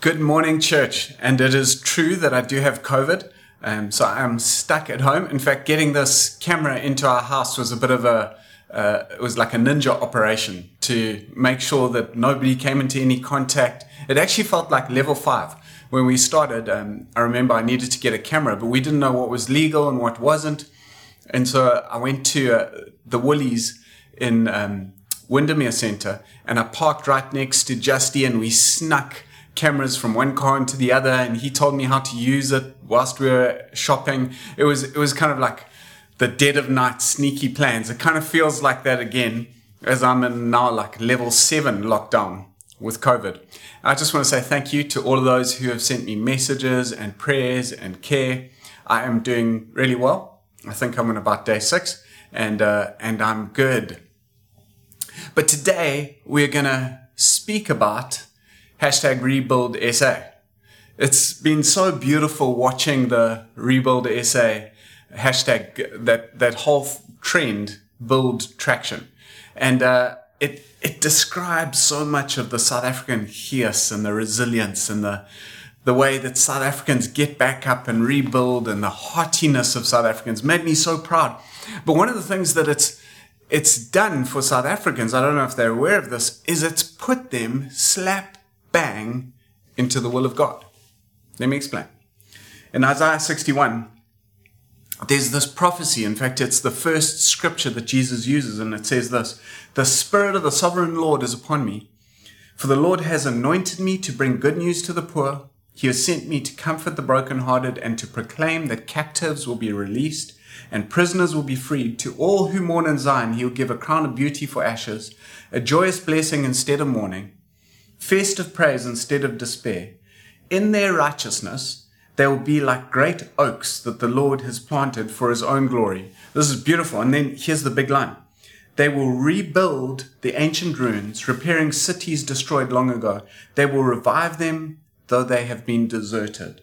Good morning, church. And it is true that I do have COVID. Um, so I'm stuck at home. In fact, getting this camera into our house was a bit of a, uh, it was like a ninja operation to make sure that nobody came into any contact. It actually felt like level five. When we started, um, I remember I needed to get a camera, but we didn't know what was legal and what wasn't. And so I went to uh, the Woolies in um, Windermere Centre and I parked right next to Justy and we snuck cameras from one car into the other and he told me how to use it whilst we were shopping. It was it was kind of like the dead of night sneaky plans. It kind of feels like that again as I'm in now like level seven lockdown with COVID. I just want to say thank you to all of those who have sent me messages and prayers and care. I am doing really well. I think I'm on about day six and uh, and I'm good. But today we're gonna speak about hashtag rebuild SA. It's been so beautiful watching the rebuild SA hashtag that that whole trend build traction, and uh, it it describes so much of the South African gees and the resilience and the the way that South Africans get back up and rebuild and the heartiness of South Africans made me so proud. But one of the things that it's it's done for South Africans, I don't know if they're aware of this, is it's put them slap bang into the will of God. Let me explain. In Isaiah 61, there's this prophecy. In fact, it's the first scripture that Jesus uses, and it says this The Spirit of the sovereign Lord is upon me, for the Lord has anointed me to bring good news to the poor. He has sent me to comfort the brokenhearted and to proclaim that captives will be released and prisoners will be freed. To all who mourn in Zion, he will give a crown of beauty for ashes, a joyous blessing instead of mourning festive praise instead of despair. In their righteousness, they will be like great oaks that the Lord has planted for his own glory. This is beautiful. And then here's the big line. They will rebuild the ancient ruins, repairing cities destroyed long ago. They will revive them though they have been deserted.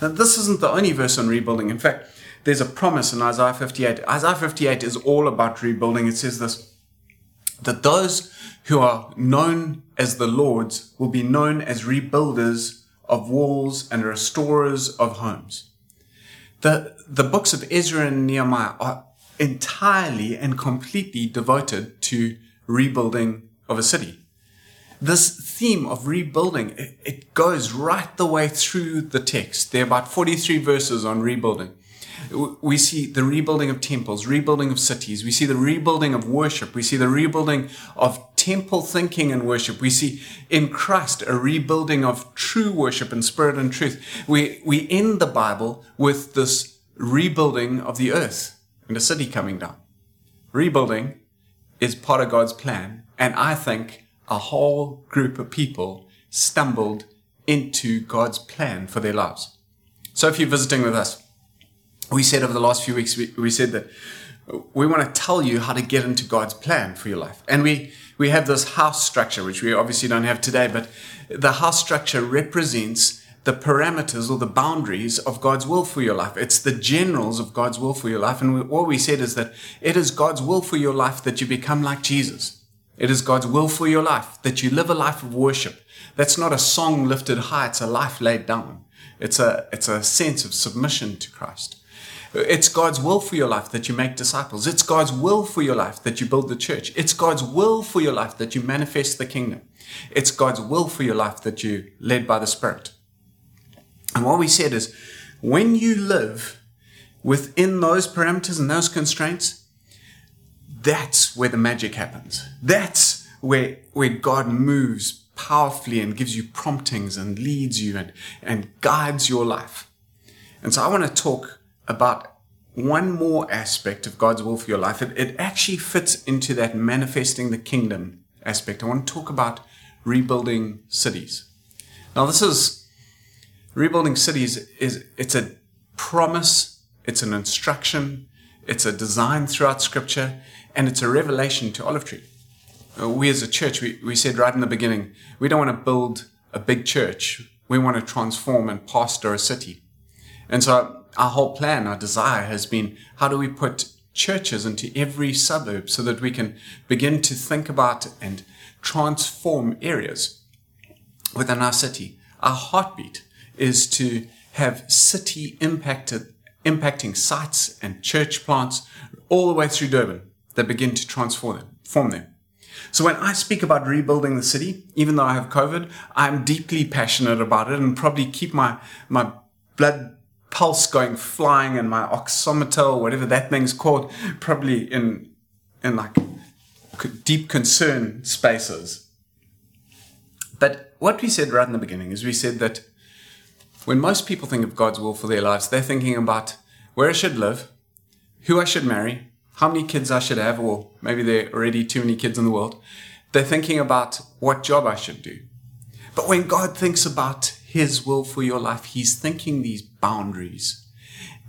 Now, this isn't the only verse on rebuilding. In fact, there's a promise in Isaiah 58. Isaiah 58 is all about rebuilding. It says this, that those who are known as the Lord's will be known as rebuilders of walls and restorers of homes. The, the books of Ezra and Nehemiah are entirely and completely devoted to rebuilding of a city. This theme of rebuilding, it, it goes right the way through the text. There are about 43 verses on rebuilding. We see the rebuilding of temples, rebuilding of cities. We see the rebuilding of worship. We see the rebuilding of temple thinking and worship. We see in Christ a rebuilding of true worship in spirit and truth. We, we end the Bible with this rebuilding of the earth and a city coming down. Rebuilding is part of God's plan. And I think a whole group of people stumbled into God's plan for their lives. So if you're visiting with us, we said over the last few weeks, we, we said that we want to tell you how to get into God's plan for your life. And we, we have this house structure, which we obviously don't have today, but the house structure represents the parameters or the boundaries of God's will for your life. It's the generals of God's will for your life. And we, what we said is that it is God's will for your life that you become like Jesus. It is God's will for your life that you live a life of worship. That's not a song lifted high. It's a life laid down. It's a, it's a sense of submission to Christ. It's God's will for your life that you make disciples. It's God's will for your life that you build the church. It's God's will for your life that you manifest the kingdom. It's God's will for your life that you led by the Spirit. And what we said is when you live within those parameters and those constraints, that's where the magic happens. That's where, where God moves powerfully and gives you promptings and leads you and, and guides your life. And so I want to talk about one more aspect of God's will for your life. It, it actually fits into that manifesting the kingdom aspect. I want to talk about rebuilding cities. Now, this is rebuilding cities is it's a promise, it's an instruction, it's a design throughout Scripture, and it's a revelation to Olive Tree. Uh, we as a church, we, we said right in the beginning, we don't want to build a big church. We want to transform and pastor a city. And so our whole plan, our desire has been how do we put churches into every suburb so that we can begin to think about and transform areas within our city. Our heartbeat is to have city impacted, impacting sites and church plants all the way through Durban that begin to transform them, form them. So when I speak about rebuilding the city, even though I have COVID, I'm deeply passionate about it and probably keep my, my blood pulse going flying and my oximeter or whatever that thing's called, probably in, in like deep concern spaces. But what we said right in the beginning is we said that when most people think of God's will for their lives, they're thinking about where I should live, who I should marry, how many kids I should have, or maybe there are already too many kids in the world. They're thinking about what job I should do. But when God thinks about His will for your life, He's thinking these boundaries.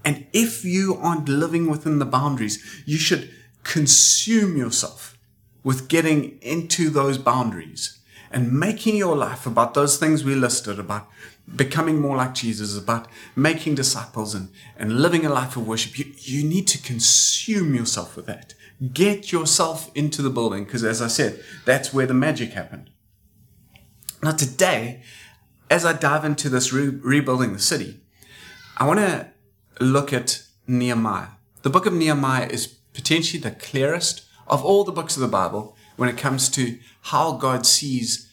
And if you aren't living within the boundaries, you should consume yourself with getting into those boundaries and making your life about those things we listed about becoming more like Jesus, about making disciples and, and living a life of worship, you, you need to consume yourself with that. Get yourself into the building, because as I said, that's where the magic happened. Now, today, as I dive into this re- rebuilding the city, I want to look at Nehemiah. The book of Nehemiah is potentially the clearest of all the books of the Bible when it comes to how God sees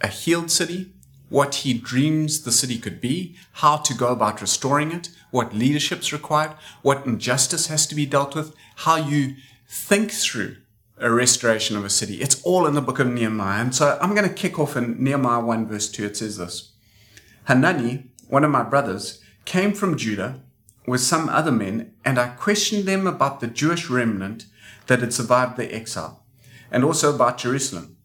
a healed city what he dreams the city could be, how to go about restoring it, what leadership's required, what injustice has to be dealt with, how you think through a restoration of a city. It's all in the book of Nehemiah. And so I'm going to kick off in Nehemiah 1 verse 2. It says this. Hanani, one of my brothers, came from Judah with some other men, and I questioned them about the Jewish remnant that had survived the exile, and also about Jerusalem.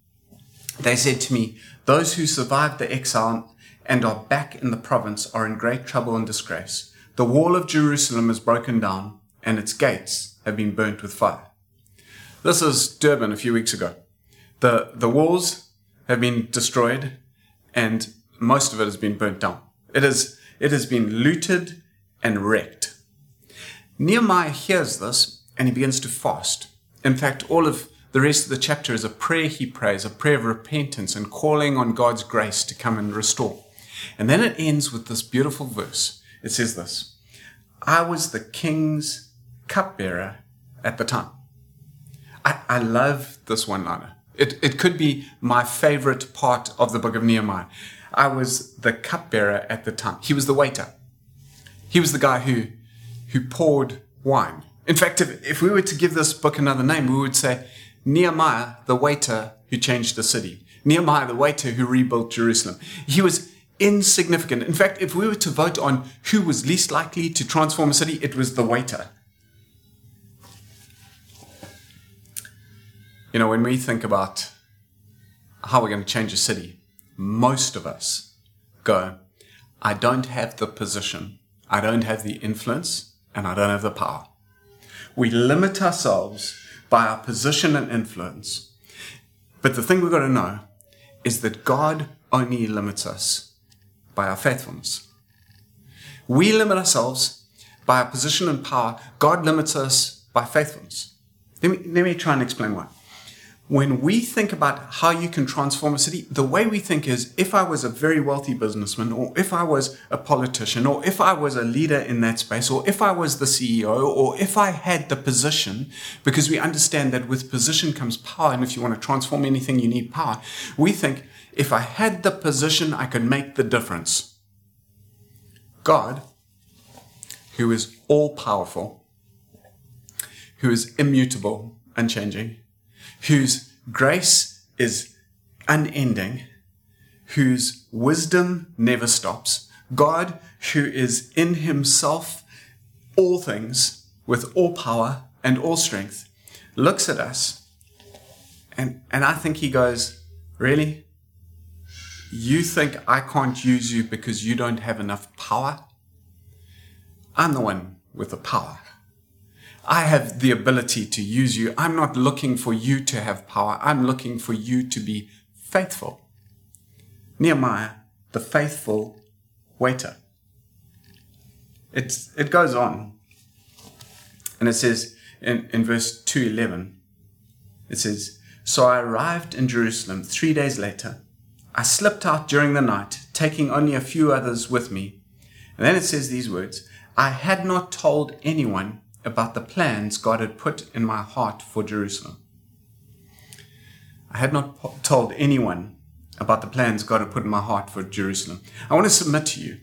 They said to me, those who survived the exile and are back in the province are in great trouble and disgrace. The wall of Jerusalem is broken down and its gates have been burnt with fire. This is Durban a few weeks ago. The, the walls have been destroyed and most of it has been burnt down. It, is, it has been looted and wrecked. Nehemiah hears this and he begins to fast. In fact, all of the rest of the chapter is a prayer he prays, a prayer of repentance and calling on God's grace to come and restore. And then it ends with this beautiful verse. It says this I was the king's cupbearer at the time. I, I love this one liner. It, it could be my favorite part of the book of Nehemiah. I was the cupbearer at the time. He was the waiter. He was the guy who, who poured wine. In fact, if, if we were to give this book another name, we would say Nehemiah, the waiter who changed the city. Nehemiah, the waiter who rebuilt Jerusalem. He was insignificant. In fact, if we were to vote on who was least likely to transform a city, it was the waiter. You know, when we think about how we're going to change a city, most of us go, I don't have the position, I don't have the influence, and I don't have the power. We limit ourselves by our position and influence. But the thing we've got to know is that God only limits us by our faithfulness. We limit ourselves by our position and power. God limits us by faithfulness. Let me, let me try and explain why when we think about how you can transform a city, the way we think is if I was a very wealthy businessman, or if I was a politician, or if I was a leader in that space, or if I was the CEO, or if I had the position, because we understand that with position comes power, and if you want to transform anything, you need power. We think if I had the position, I could make the difference. God, who is all powerful, who is immutable, unchanging, whose grace is unending, whose wisdom never stops, God who is in himself all things with all power and all strength, looks at us and, and I think he goes, Really? You think I can't use you because you don't have enough power? I'm the one with the power. I have the ability to use you. I'm not looking for you to have power. I'm looking for you to be faithful. Nehemiah, the faithful waiter. It's, it goes on. And it says in, in verse 211, it says, So I arrived in Jerusalem three days later. I slipped out during the night taking only a few others with me. And then it says these words I had not told anyone about the plans God had put in my heart for Jerusalem. I had not told anyone about the plans God had put in my heart for Jerusalem. I want to submit to you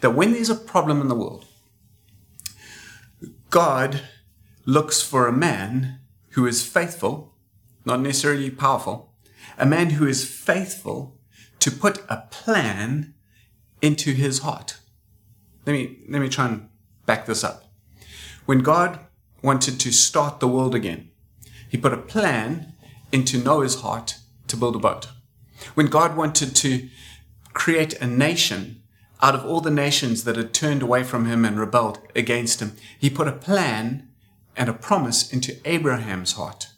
that when there's a problem in the world, God looks for a man who is faithful, not necessarily powerful, a man who is faithful to put a plan into his heart. Let me, let me try and back this up. When God wanted to start the world again, he put a plan into Noah's heart to build a boat. When God wanted to create a nation out of all the nations that had turned away from him and rebelled against him, he put a plan and a promise into Abraham's heart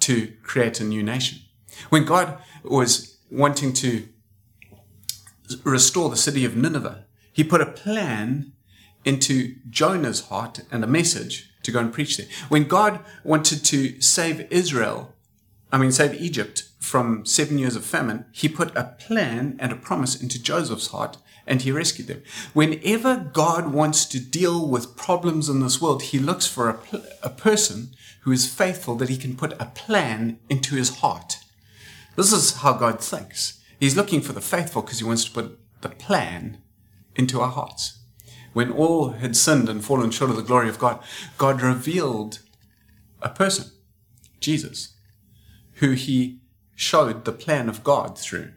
to create a new nation. When God was wanting to restore the city of Nineveh, he put a plan into Jonah's heart and a message to go and preach there. When God wanted to save Israel, I mean, save Egypt from seven years of famine, he put a plan and a promise into Joseph's heart and he rescued them. Whenever God wants to deal with problems in this world, he looks for a, a person who is faithful that he can put a plan into his heart. This is how God thinks. He's looking for the faithful because he wants to put the plan into our hearts. When all had sinned and fallen short of the glory of God, God revealed a person, Jesus, who he showed the plan of God through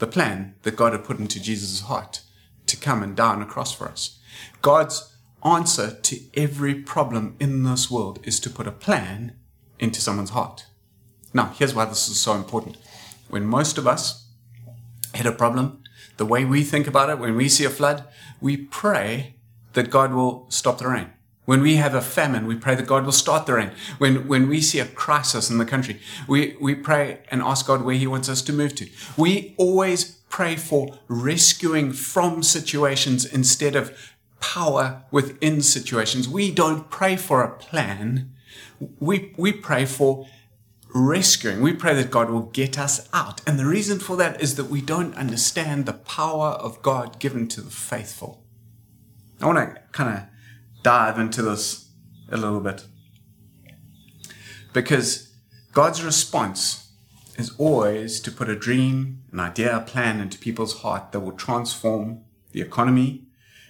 the plan that God had put into Jesus' heart to come and die on a cross for us. God's answer to every problem in this world is to put a plan into someone's heart. Now, here's why this is so important. When most of us hit a problem, the way we think about it, when we see a flood, we pray that God will stop the rain. When we have a famine, we pray that God will start the rain. When, when we see a crisis in the country, we, we pray and ask God where He wants us to move to. We always pray for rescuing from situations instead of power within situations. We don't pray for a plan. We, we pray for rescuing. We pray that God will get us out. And the reason for that is that we don't understand the power of God given to the faithful. I want to kind of dive into this a little bit. Because God's response is always to put a dream, an idea, a plan into people's heart that will transform the economy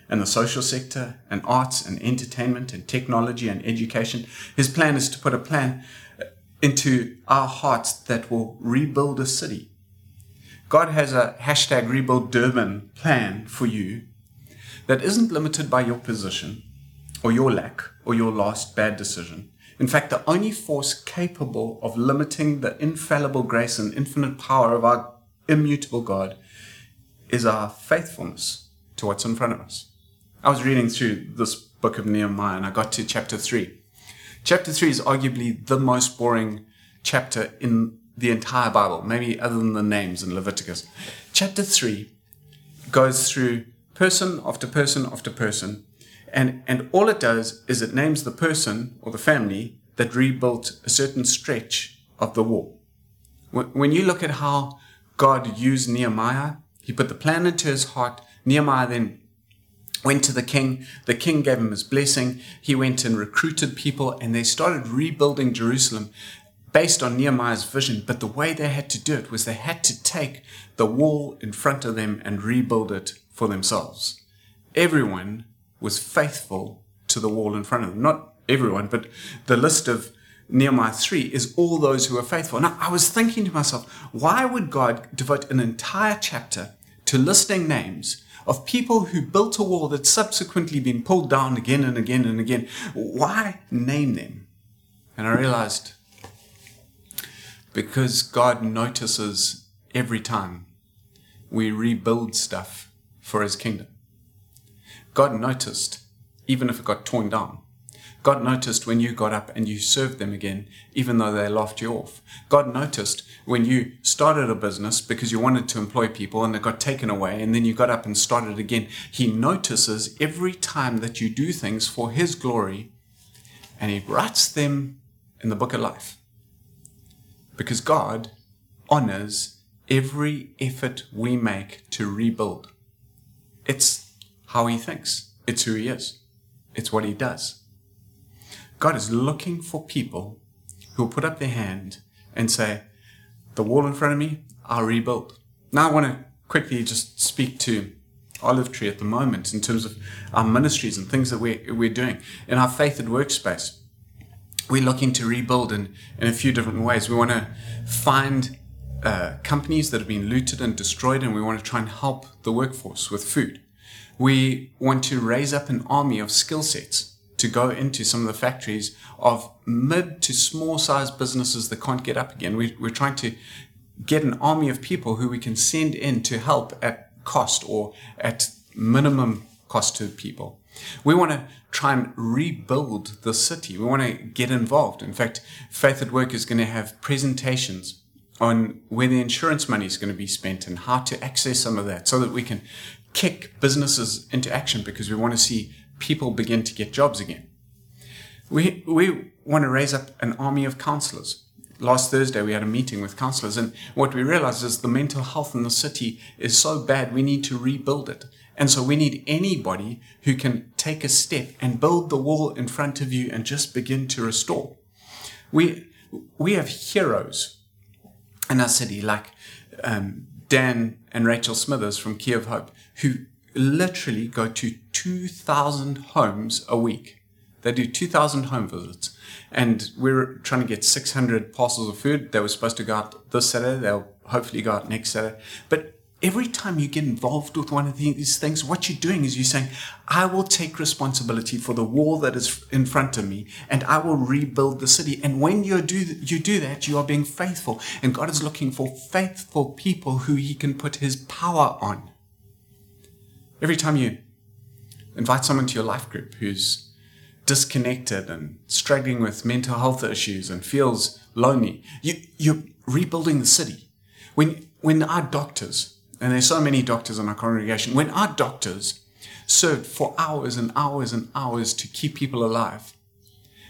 and the social sector and arts and entertainment and technology and education. His plan is to put a plan into our hearts that will rebuild a city. God has a hashtag rebuild Durban plan for you that isn't limited by your position or your lack or your last bad decision. In fact, the only force capable of limiting the infallible grace and infinite power of our immutable God is our faithfulness to what's in front of us. I was reading through this book of Nehemiah and I got to chapter 3. Chapter 3 is arguably the most boring chapter in the entire Bible, maybe other than the names in Leviticus. Chapter 3 goes through person after person after person and, and all it does is it names the person or the family that rebuilt a certain stretch of the wall. When you look at how God used Nehemiah, he put the plan into his heart. Nehemiah then went to the king. The king gave him his blessing. He went and recruited people and they started rebuilding Jerusalem based on Nehemiah's vision. But the way they had to do it was they had to take the wall in front of them and rebuild it for themselves. Everyone was faithful to the wall in front of them. Not everyone, but the list of Nehemiah 3 is all those who are faithful. Now, I was thinking to myself, why would God devote an entire chapter to listing names of people who built a wall that's subsequently been pulled down again and again and again? Why name them? And I realized because God notices every time we rebuild stuff for his kingdom. God noticed, even if it got torn down. God noticed when you got up and you served them again, even though they laughed you off. God noticed when you started a business because you wanted to employ people and it got taken away and then you got up and started again. He notices every time that you do things for His glory and He writes them in the book of life. Because God honors every effort we make to rebuild. It's how he thinks. It's who he is. It's what he does. God is looking for people who will put up their hand and say, the wall in front of me, I'll rebuild. Now I want to quickly just speak to Olive Tree at the moment in terms of our ministries and things that we're, we're doing. In our faith at workspace, we're looking to rebuild in, in a few different ways. We want to find uh, companies that have been looted and destroyed, and we want to try and help the workforce with food. We want to raise up an army of skill sets to go into some of the factories of mid to small sized businesses that can't get up again. We, we're trying to get an army of people who we can send in to help at cost or at minimum cost to people. We want to try and rebuild the city. We want to get involved. In fact, Faith at Work is going to have presentations on where the insurance money is going to be spent and how to access some of that so that we can kick businesses into action because we want to see people begin to get jobs again. We, we want to raise up an army of counselors last Thursday we had a meeting with counselors, and what we realized is the mental health in the city is so bad we need to rebuild it. And so we need anybody who can take a step and build the wall in front of you and just begin to restore. We we have heroes in our city like um, Dan and Rachel Smithers from Key of Hope who literally go to 2,000 homes a week. They do 2,000 home visits and we're trying to get 600 parcels of food. They were supposed to go out this Saturday. They'll hopefully go out next Saturday. But every time you get involved with one of these things, what you're doing is you're saying, I will take responsibility for the wall that is in front of me and I will rebuild the city. And when you do, you do that, you are being faithful. And God is looking for faithful people who he can put his power on. Every time you invite someone to your life group who's disconnected and struggling with mental health issues and feels lonely, you, you're rebuilding the city. When, when our doctors, and there's so many doctors in our congregation, when our doctors served for hours and hours and hours to keep people alive,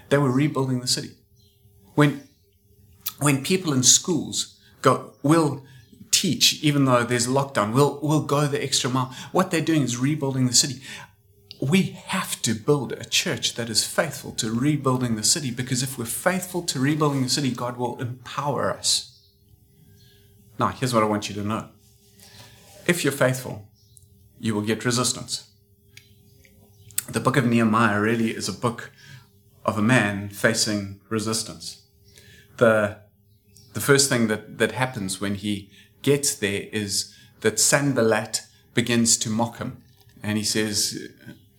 they were rebuilding the city. When, when people in schools go, will teach, even though there's lockdown, we'll, we'll go the extra mile. What they're doing is rebuilding the city we have to build a church that is faithful to rebuilding the city because if we're faithful to rebuilding the city, God will empower us. Now, here's what I want you to know if you're faithful, you will get resistance. The book of Nehemiah really is a book of a man facing resistance. The, the first thing that, that happens when he gets there is that Sanballat begins to mock him. And he says,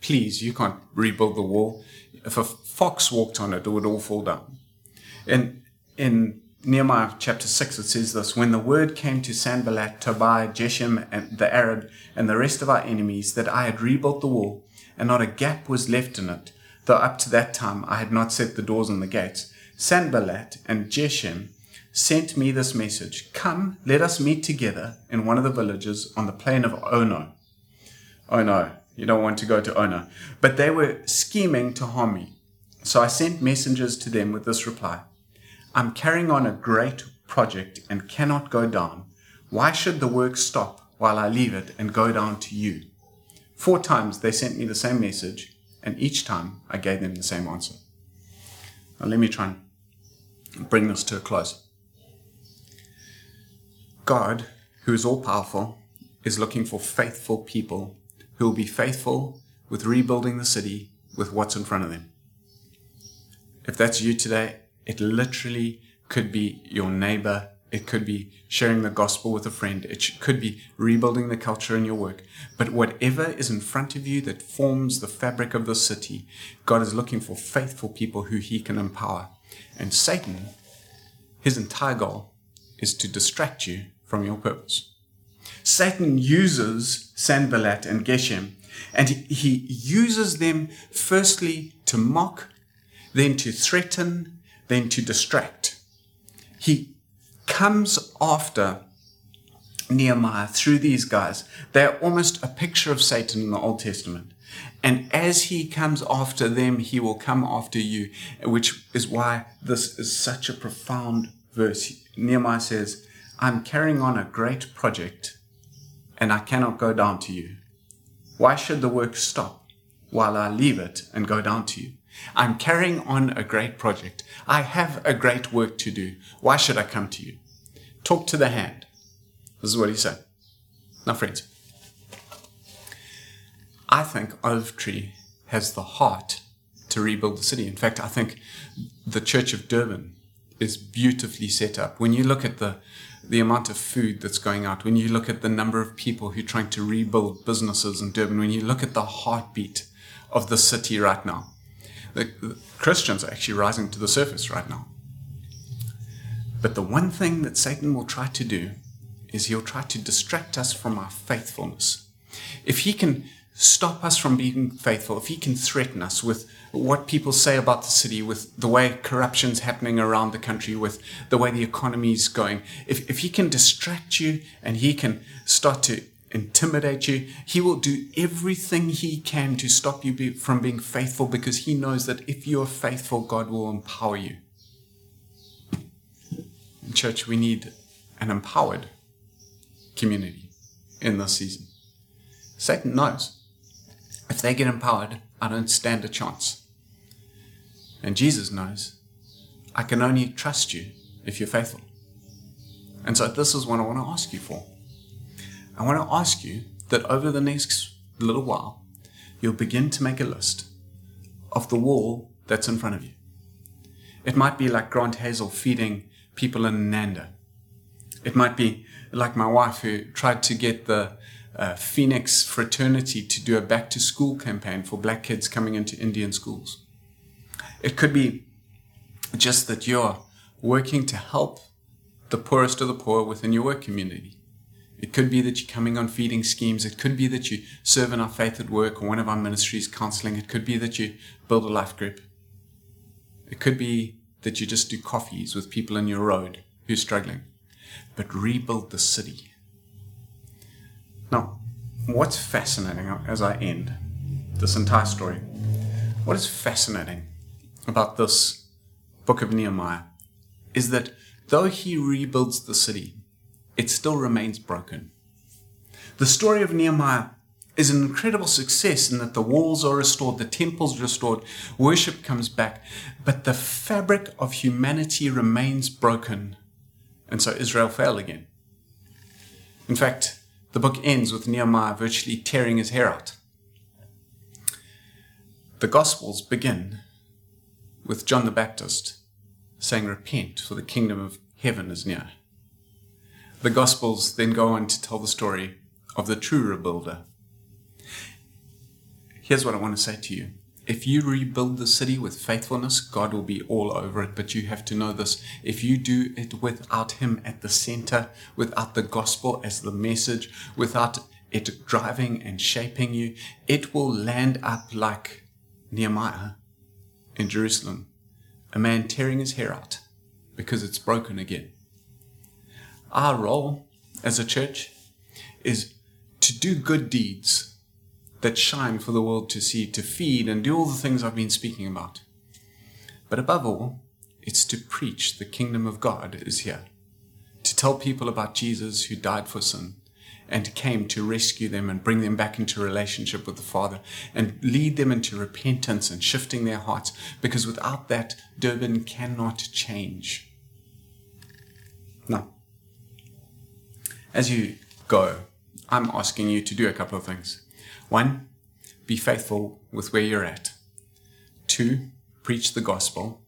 please, you can't rebuild the wall. If a fox walked on it, it would all fall down. And in Nehemiah chapter 6, it says this When the word came to Sanballat, Tobiah, Geshem, and the Arab, and the rest of our enemies that I had rebuilt the wall, and not a gap was left in it, though up to that time I had not set the doors and the gates, Sanballat and Geshem sent me this message Come, let us meet together in one of the villages on the plain of Ono. Ono, you don't want to go to Ono. But they were scheming to harm me. So I sent messengers to them with this reply I'm carrying on a great project and cannot go down. Why should the work stop while I leave it and go down to you? Four times they sent me the same message, and each time I gave them the same answer. Now, let me try and bring this to a close. God, who is all powerful, is looking for faithful people who will be faithful with rebuilding the city with what's in front of them. If that's you today, it literally could be your neighbor. It could be sharing the gospel with a friend. It could be rebuilding the culture in your work. But whatever is in front of you that forms the fabric of the city, God is looking for faithful people who he can empower. And Satan, his entire goal is to distract you from your purpose. Satan uses Sanballat and Geshem, and he uses them firstly to mock, then to threaten, then to distract. He comes after Nehemiah through these guys. They're almost a picture of Satan in the Old Testament. And as he comes after them, he will come after you, which is why this is such a profound verse. Nehemiah says, I'm carrying on a great project and I cannot go down to you. Why should the work stop while I leave it and go down to you? I'm carrying on a great project. I have a great work to do. Why should I come to you? Talk to the hand. This is what he said. Now, friends, I think Olive Tree has the heart to rebuild the city. In fact, I think the Church of Durban is beautifully set up. When you look at the the amount of food that's going out, when you look at the number of people who are trying to rebuild businesses in Durban, when you look at the heartbeat of the city right now, the, the Christians are actually rising to the surface right now. But the one thing that Satan will try to do is he'll try to distract us from our faithfulness. If he can stop us from being faithful, if he can threaten us with what people say about the city, with the way corruption's happening around the country, with the way the economy's going, if, if he can distract you and he can start to intimidate you, he will do everything he can to stop you be, from being faithful because he knows that if you are faithful, God will empower you. In church, we need an empowered community in this season. Satan knows if they get empowered, I don't stand a chance. And Jesus knows I can only trust you if you're faithful. And so this is what I want to ask you for. I want to ask you that over the next little while, you'll begin to make a list of the wall that's in front of you. It might be like Grant Hazel feeding people in Nanda. It might be like my wife who tried to get the uh, Phoenix fraternity to do a back to school campaign for black kids coming into Indian schools. It could be just that you're working to help the poorest of the poor within your work community. It could be that you're coming on feeding schemes. It could be that you serve in our faith at work or one of our ministries counseling. It could be that you build a life group. It could be that you just do coffees with people in your road who's struggling. But rebuild the city now, what's fascinating as I end this entire story, what is fascinating about this book of Nehemiah is that though he rebuilds the city, it still remains broken. The story of Nehemiah is an incredible success in that the walls are restored, the temple's restored, worship comes back, but the fabric of humanity remains broken. And so Israel fell again. In fact, the book ends with Nehemiah virtually tearing his hair out. The Gospels begin with John the Baptist saying, Repent, for the kingdom of heaven is near. The Gospels then go on to tell the story of the true rebuilder. Here's what I want to say to you if you rebuild the city with faithfulness, God will be all over it. But you have to know this. If you do it without Him at the center, without the gospel as the message, without it driving and shaping you, it will land up like Nehemiah in Jerusalem, a man tearing his hair out because it's broken again. Our role as a church is to do good deeds that shine for the world to see, to feed and do all the things I've been speaking about. But above all, it's to preach the kingdom of God is here, to tell people about Jesus who died for sin and came to rescue them and bring them back into relationship with the Father and lead them into repentance and shifting their hearts, because without that, Durban cannot change. Now, as you go, I'm asking you to do a couple of things. One, be faithful with where you're at. Two, preach the gospel.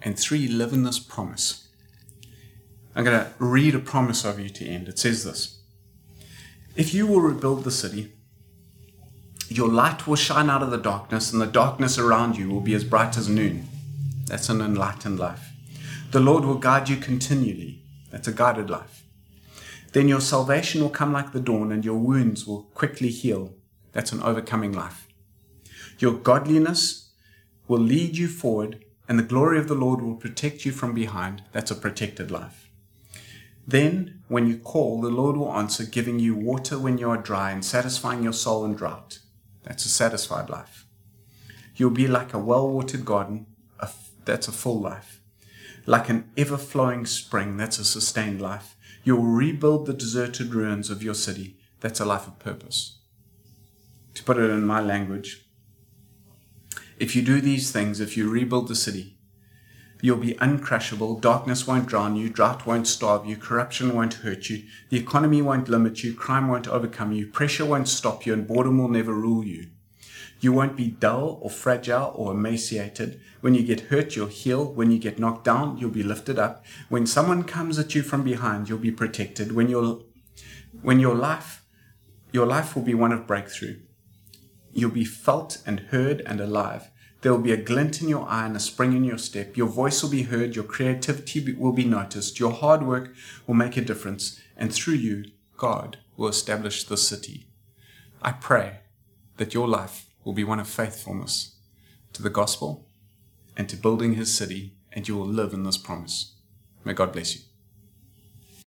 And three, live in this promise. I'm going to read a promise of you to end. It says this If you will rebuild the city, your light will shine out of the darkness, and the darkness around you will be as bright as noon. That's an enlightened life. The Lord will guide you continually. That's a guided life. Then your salvation will come like the dawn, and your wounds will quickly heal. That's an overcoming life. Your godliness will lead you forward, and the glory of the Lord will protect you from behind. That's a protected life. Then, when you call, the Lord will answer, giving you water when you are dry and satisfying your soul in drought. That's a satisfied life. You'll be like a well watered garden. That's a full life. Like an ever flowing spring. That's a sustained life. You'll rebuild the deserted ruins of your city. That's a life of purpose. To put it in my language, if you do these things, if you rebuild the city, You'll be uncrushable. Darkness won't drown you. Drought won't starve you. Corruption won't hurt you. The economy won't limit you. Crime won't overcome you. Pressure won't stop you. And boredom will never rule you. You won't be dull or fragile or emaciated. When you get hurt, you'll heal. When you get knocked down, you'll be lifted up. When someone comes at you from behind, you'll be protected. When your, when your life, your life will be one of breakthrough. You'll be felt and heard and alive. There will be a glint in your eye and a spring in your step. Your voice will be heard. Your creativity will be noticed. Your hard work will make a difference. And through you, God will establish the city. I pray that your life will be one of faithfulness to the gospel and to building his city, and you will live in this promise. May God bless you.